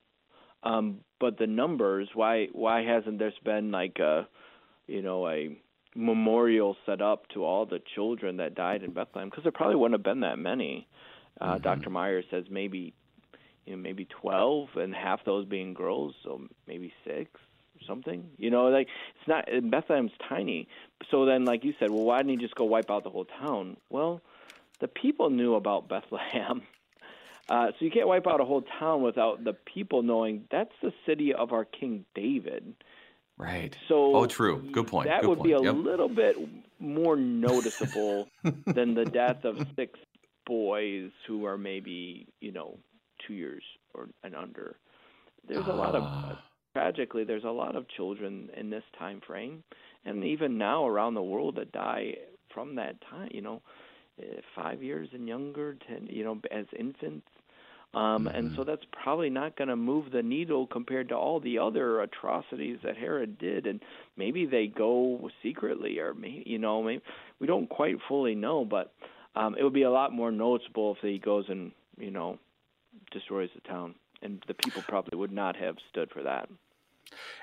[SPEAKER 2] um but the numbers why why hasn't there been like a you know a memorial set up to all the children that died in Bethlehem because there probably wouldn't have been that many uh, mm-hmm. Dr. Maier says maybe you know maybe 12 and half those being girls so maybe 6 or something you know like it's not Bethlehem's tiny so then like you said well why didn't he just go wipe out the whole town well the people knew about Bethlehem uh, so you can't wipe out a whole town without the people knowing that's the city of our King David.
[SPEAKER 1] Right.
[SPEAKER 2] So
[SPEAKER 1] oh, true. Good point.
[SPEAKER 2] That
[SPEAKER 1] Good
[SPEAKER 2] would
[SPEAKER 1] point.
[SPEAKER 2] be a
[SPEAKER 1] yep.
[SPEAKER 2] little bit more noticeable than the death of six boys who are maybe you know two years or and under. There's a lot of uh, tragically there's a lot of children in this time frame, and even now around the world that die from that time. You know, eh, five years and younger, ten you know as infants. Um, mm-hmm. And so that's probably not going to move the needle compared to all the other atrocities that Herod did. And maybe they go secretly, or maybe, you know, maybe we don't quite fully know. But um, it would be a lot more noticeable if he goes and you know destroys the town, and the people probably would not have stood for that.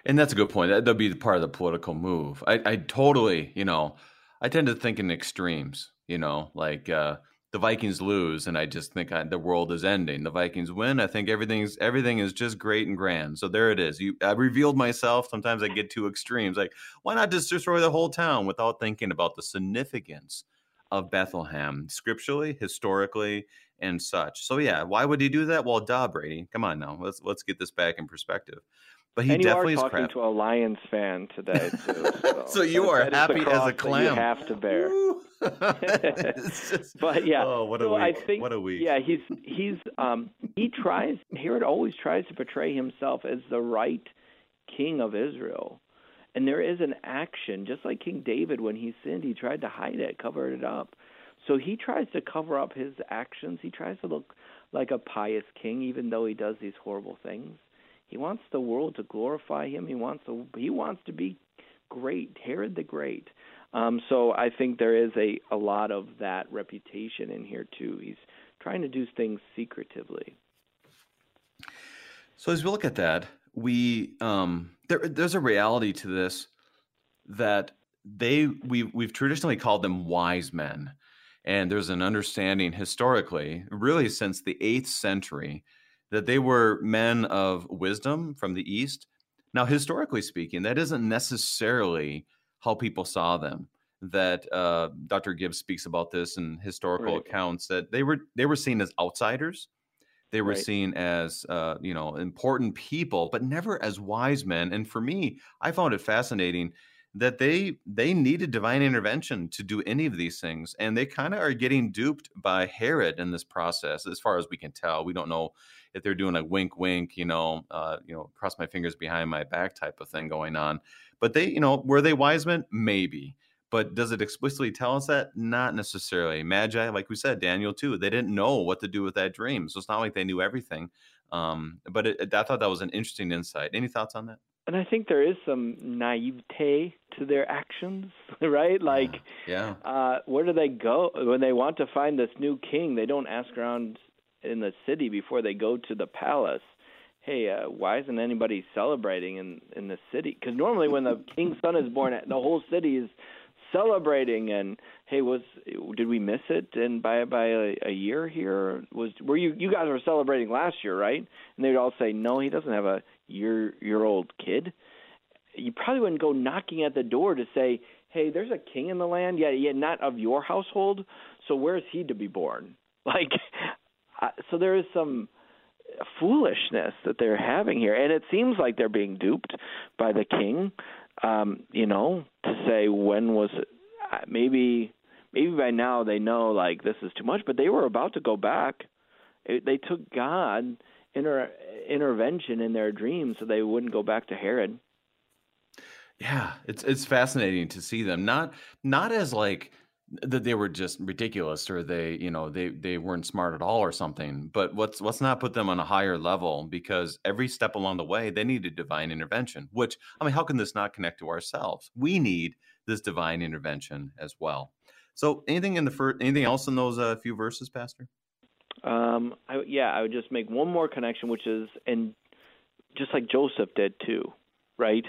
[SPEAKER 1] And that's a good point. That would be part of the political move. I, I totally, you know, I tend to think in extremes. You know, like uh, the Vikings lose, and I just think I, the world is ending. The Vikings win, I think everything's everything is just great and grand. So there it is. You, I revealed myself. Sometimes I get too extremes. Like, why not just destroy the whole town without thinking about the significance of Bethlehem, scripturally, historically, and such. So yeah, why would he do that? Well, duh, Brady. Come on now. Let's let's get this back in perspective. But he
[SPEAKER 2] and
[SPEAKER 1] definitely
[SPEAKER 2] you are talking
[SPEAKER 1] is
[SPEAKER 2] to a Lions fan today, too. So,
[SPEAKER 1] so you are happy as a clam.
[SPEAKER 2] you have to bear.
[SPEAKER 1] just,
[SPEAKER 2] but yeah,
[SPEAKER 1] oh, what a
[SPEAKER 2] so
[SPEAKER 1] week!
[SPEAKER 2] I think,
[SPEAKER 1] what a week!
[SPEAKER 2] Yeah, he's he's um he tries. Herod always tries to portray himself as the right king of Israel. And there is an action, just like King David when he sinned, he tried to hide it, cover it up. So he tries to cover up his actions. He tries to look like a pious king, even though he does these horrible things. He wants the world to glorify him. He wants to. He wants to be great, Herod the Great. Um, so I think there is a, a lot of that reputation in here too. He's trying to do things secretively.
[SPEAKER 1] So as we look at that, we um, there, there's a reality to this that they we we've traditionally called them wise men, and there's an understanding historically, really since the eighth century, that they were men of wisdom from the east. Now, historically speaking, that isn't necessarily how people saw them. That uh, Dr. Gibbs speaks about this in historical right. accounts that they were they were seen as outsiders they were right. seen as, uh, you know, important people, but never as wise men. And for me, I found it fascinating that they they needed divine intervention to do any of these things, and they kind of are getting duped by Herod in this process, as far as we can tell. We don't know if they're doing a wink, wink, you know, uh, you know, cross my fingers behind my back type of thing going on. But they, you know, were they wise men? Maybe. But does it explicitly tell us that? Not necessarily. Magi, like we said, Daniel too, they didn't know what to do with that dream. So it's not like they knew everything. Um, but it, I thought that was an interesting insight. Any thoughts on that?
[SPEAKER 2] And I think there is some naivete to their actions, right? Like,
[SPEAKER 1] yeah.
[SPEAKER 2] yeah. Uh, where do they go when they want to find this new king? They don't ask around in the city before they go to the palace. Hey, uh, why isn't anybody celebrating in in the city? Because normally, when the king's son is born, the whole city is celebrating and hey was did we miss it and by by a, a year here was were you you guys were celebrating last year right and they'd all say no he doesn't have a year year old kid you probably wouldn't go knocking at the door to say hey there's a king in the land yet yet not of your household so where is he to be born like so there is some foolishness that they're having here and it seems like they're being duped by the king um, you know, to say when was it, uh, maybe maybe by now they know like this is too much, but they were about to go back. It, they took God inter, intervention in their dreams so they wouldn't go back to Herod.
[SPEAKER 1] Yeah, it's it's fascinating to see them. Not not as like that they were just ridiculous or they you know they they weren't smart at all or something but let's let's not put them on a higher level because every step along the way they needed divine intervention which i mean how can this not connect to ourselves? We need this divine intervention as well. So anything in the first anything else in those uh, few verses pastor
[SPEAKER 2] um I, yeah i would just make one more connection which is and just like joseph did too right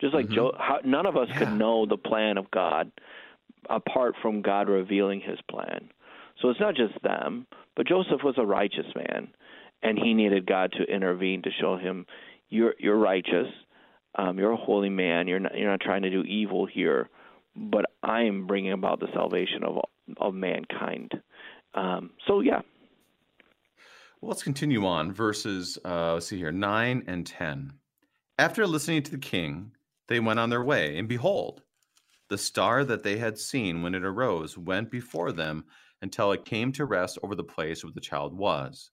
[SPEAKER 2] just like mm-hmm. jo- how, none of us yeah. could know the plan of god apart from God revealing his plan. So it's not just them, but Joseph was a righteous man, and he needed God to intervene to show him, you're you're righteous, um, you're a holy man, you're not you're not trying to do evil here, but I am bringing about the salvation of of mankind. Um, so yeah.
[SPEAKER 1] Well, let's continue on verses. Uh, let's see here, nine and ten. After listening to the king, they went on their way, and behold, the star that they had seen when it arose went before them until it came to rest over the place where the child was.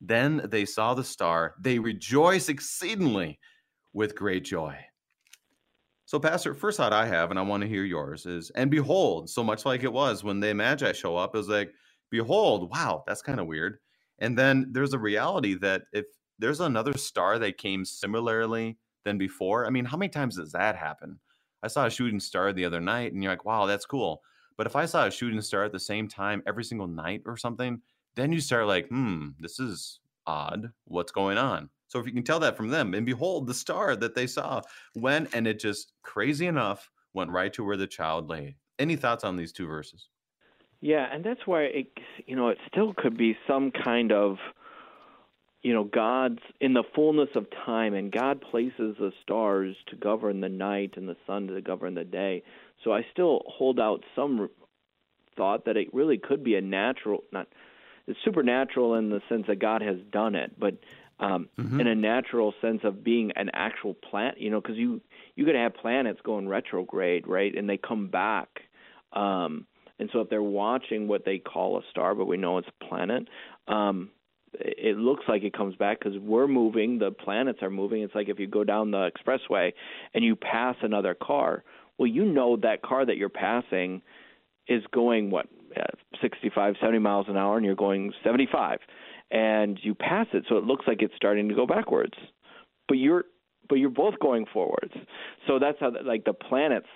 [SPEAKER 1] Then they saw the star. They rejoiced exceedingly with great joy. So, Pastor, first thought I have, and I want to hear yours, is and behold, so much like it was when the Magi show up, is like, behold, wow, that's kind of weird. And then there's a reality that if there's another star that came similarly than before, I mean, how many times does that happen? I saw a shooting star the other night, and you're like, wow, that's cool. But if I saw a shooting star at the same time every single night or something, then you start like, hmm, this is odd. What's going on? So if you can tell that from them, and behold, the star that they saw went, and it just crazy enough went right to where the child lay. Any thoughts on these two verses?
[SPEAKER 2] Yeah, and that's why it, you know, it still could be some kind of you know god's in the fullness of time and god places the stars to govern the night and the sun to govern the day so i still hold out some thought that it really could be a natural not it's supernatural in the sense that god has done it but um mm-hmm. in a natural sense of being an actual planet you know because you you could have planets going retrograde right and they come back um and so if they're watching what they call a star but we know it's a planet um it looks like it comes back because we're moving, the planets are moving. It's like if you go down the expressway and you pass another car. Well, you know that car that you're passing is going what uh, 65, 70 miles an hour, and you're going 75, and you pass it, so it looks like it's starting to go backwards, but you're but you're both going forwards. So that's how like the planets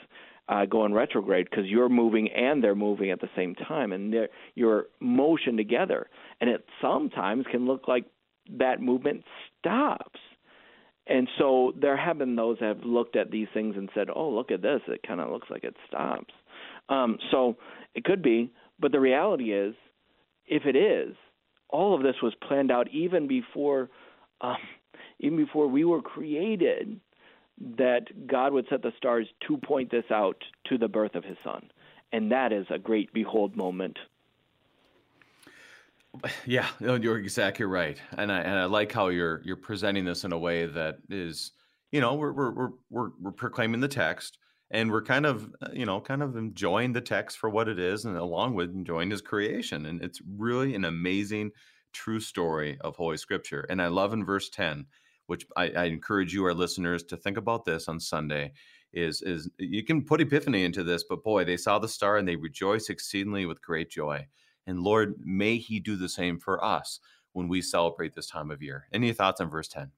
[SPEAKER 2] uh, going retrograde because you're moving and they're moving at the same time, and they're, you're motion together. And it sometimes can look like that movement stops. And so there have been those that have looked at these things and said, "Oh, look at this! It kind of looks like it stops." Um, so it could be, but the reality is, if it is, all of this was planned out even before, um, even before we were created that God would set the stars to point this out to the birth of his son. And that is a great behold moment.
[SPEAKER 1] Yeah, you're exactly right. And I and I like how you're you're presenting this in a way that is, you know, we're we're we're we're, proclaiming the text and we're kind of you know kind of enjoying the text for what it is and along with enjoying his creation and it's really an amazing true story of holy scripture and i love in verse 10 which I, I, encourage you, our listeners, to think about this on Sunday. Is is you can put Epiphany into this, but boy, they saw the star and they rejoiced exceedingly with great joy. And Lord, may He do the same for us when we celebrate this time of year. Any thoughts on verse ten?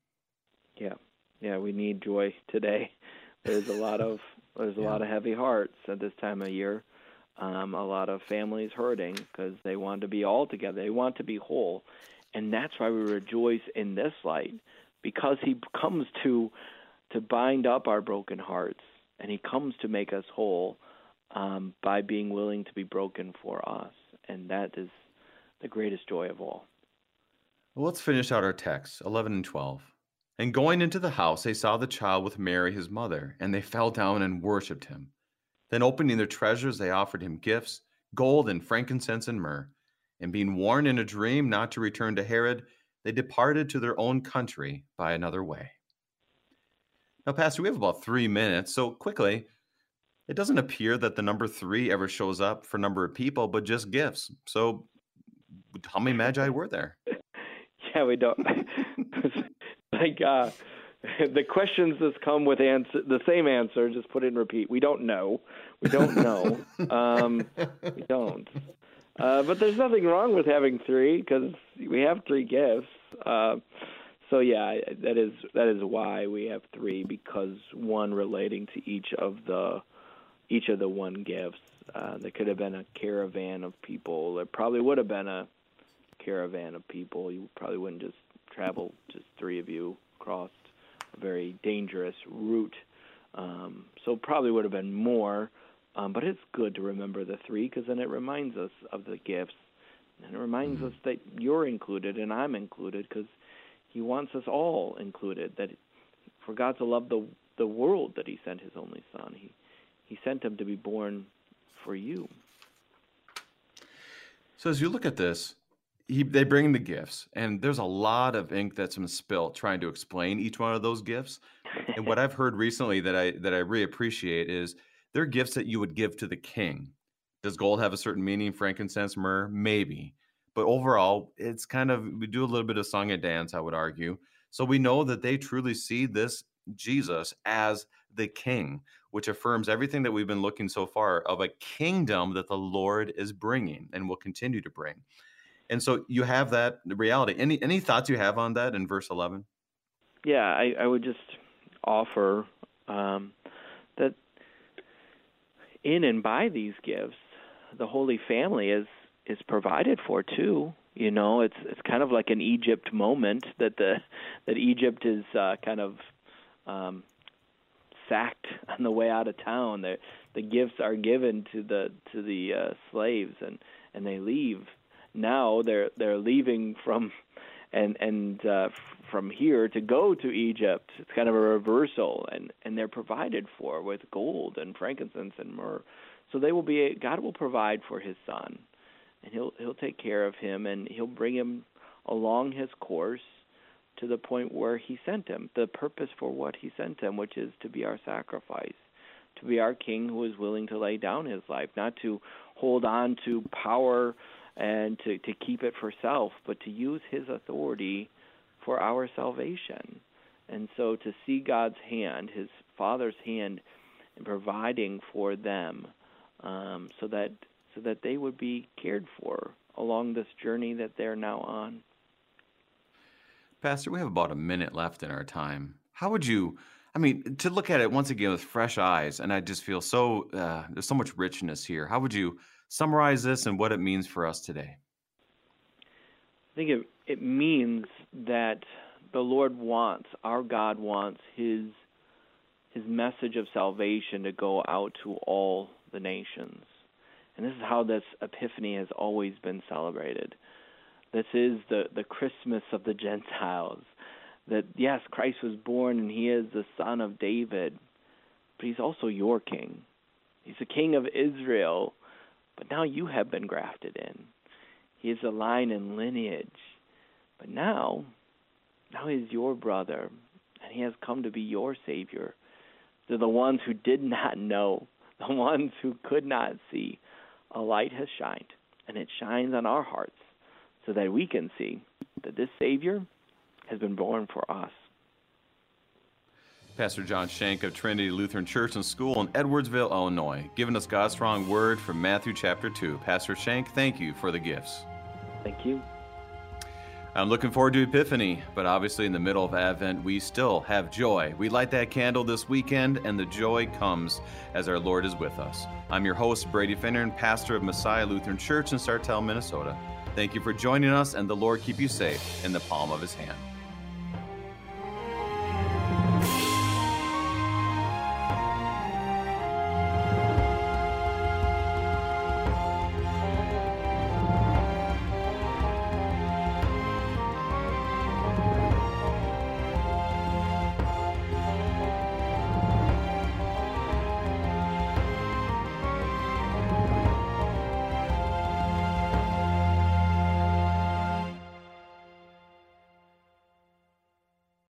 [SPEAKER 2] Yeah, yeah, we need joy today. There's a lot of there's a yeah. lot of heavy hearts at this time of year. Um, a lot of families hurting because they want to be all together. They want to be whole, and that's why we rejoice in this light because he comes to to bind up our broken hearts and he comes to make us whole um, by being willing to be broken for us. And that is the greatest joy of all.
[SPEAKER 1] Well let's finish out our text 11 and 12 and going into the house they saw the child with mary his mother and they fell down and worshipped him. Then opening their treasures they offered him gifts gold and frankincense and myrrh. And being warned in a dream not to return to herod they departed to their own country by another way. Now, Pastor, we have about three minutes, so quickly, it doesn't appear that the number three ever shows up for number of people, but just gifts. So, how many magi were there?
[SPEAKER 2] yeah, we don't. like uh, the questions just come with answer the same answer, just put it in repeat. We don't know. We don't know. um, we don't. Uh, but there's nothing wrong with having three because we have three gifts. Uh, so yeah, that is that is why we have three because one relating to each of the each of the one gifts. Uh, there could have been a caravan of people. There probably would have been a caravan of people. You probably wouldn't just travel just three of you across a very dangerous route. Um, so probably would have been more. Um, but it's good to remember the three because then it reminds us of the gifts and it reminds mm-hmm. us that you're included and I'm included because He wants us all included. That for God to love the the world that He sent His only Son, He He sent Him to be born for you.
[SPEAKER 1] So as you look at this, he, they bring the gifts, and there's a lot of ink that's been spilt trying to explain each one of those gifts. and what I've heard recently that I that I really appreciate is they're gifts that you would give to the king. Does gold have a certain meaning? Frankincense, myrrh, maybe. But overall, it's kind of we do a little bit of song and dance, I would argue. So we know that they truly see this Jesus as the king, which affirms everything that we've been looking so far of a kingdom that the Lord is bringing and will continue to bring. And so you have that reality. Any any thoughts you have on that in verse eleven?
[SPEAKER 2] Yeah, I, I would just offer um, that in and by these gifts, the Holy Family is is provided for too. You know, it's it's kind of like an Egypt moment that the that Egypt is uh, kind of um, sacked on the way out of town. The the gifts are given to the to the uh, slaves and and they leave. Now they're they're leaving from and and uh, from here to go to Egypt. It's kind of a reversal, and and they're provided for with gold and frankincense and myrrh. So they will be. God will provide for His Son, and He'll He'll take care of him, and He'll bring him along His course to the point where He sent him. The purpose for what He sent him, which is to be our sacrifice, to be our King who is willing to lay down His life, not to hold on to power and to, to keep it for self, but to use his authority for our salvation. And so to see God's hand, his Father's hand, in providing for them, um, so that so that they would be cared for along this journey that they're now on.
[SPEAKER 1] Pastor, we have about a minute left in our time. How would you I mean, to look at it once again with fresh eyes, and I just feel so uh, there's so much richness here. How would you summarize this and what it means for us today?
[SPEAKER 2] I think it it means that the Lord wants our God wants His His message of salvation to go out to all the nations, and this is how this Epiphany has always been celebrated. This is the the Christmas of the Gentiles that yes, Christ was born and he is the son of David, but he's also your king. He's the king of Israel, but now you have been grafted in. He is a line and lineage, but now, now he is your brother, and he has come to be your savior. To the ones who did not know, the ones who could not see, a light has shined, and it shines on our hearts so that we can see that this Savior has been born for us.
[SPEAKER 1] Pastor John Shank of Trinity Lutheran Church and School in Edwardsville, Illinois, giving us God's strong word from Matthew chapter 2. Pastor Shank, thank you for the gifts.
[SPEAKER 2] Thank you.
[SPEAKER 1] I'm looking forward to Epiphany, but obviously in the middle of Advent, we still have joy. We light that candle this weekend, and the joy comes as our Lord is with us. I'm your host, Brady Finnern, and pastor of Messiah Lutheran Church in Sartell, Minnesota. Thank you for joining us, and the Lord keep you safe in the palm of his hand.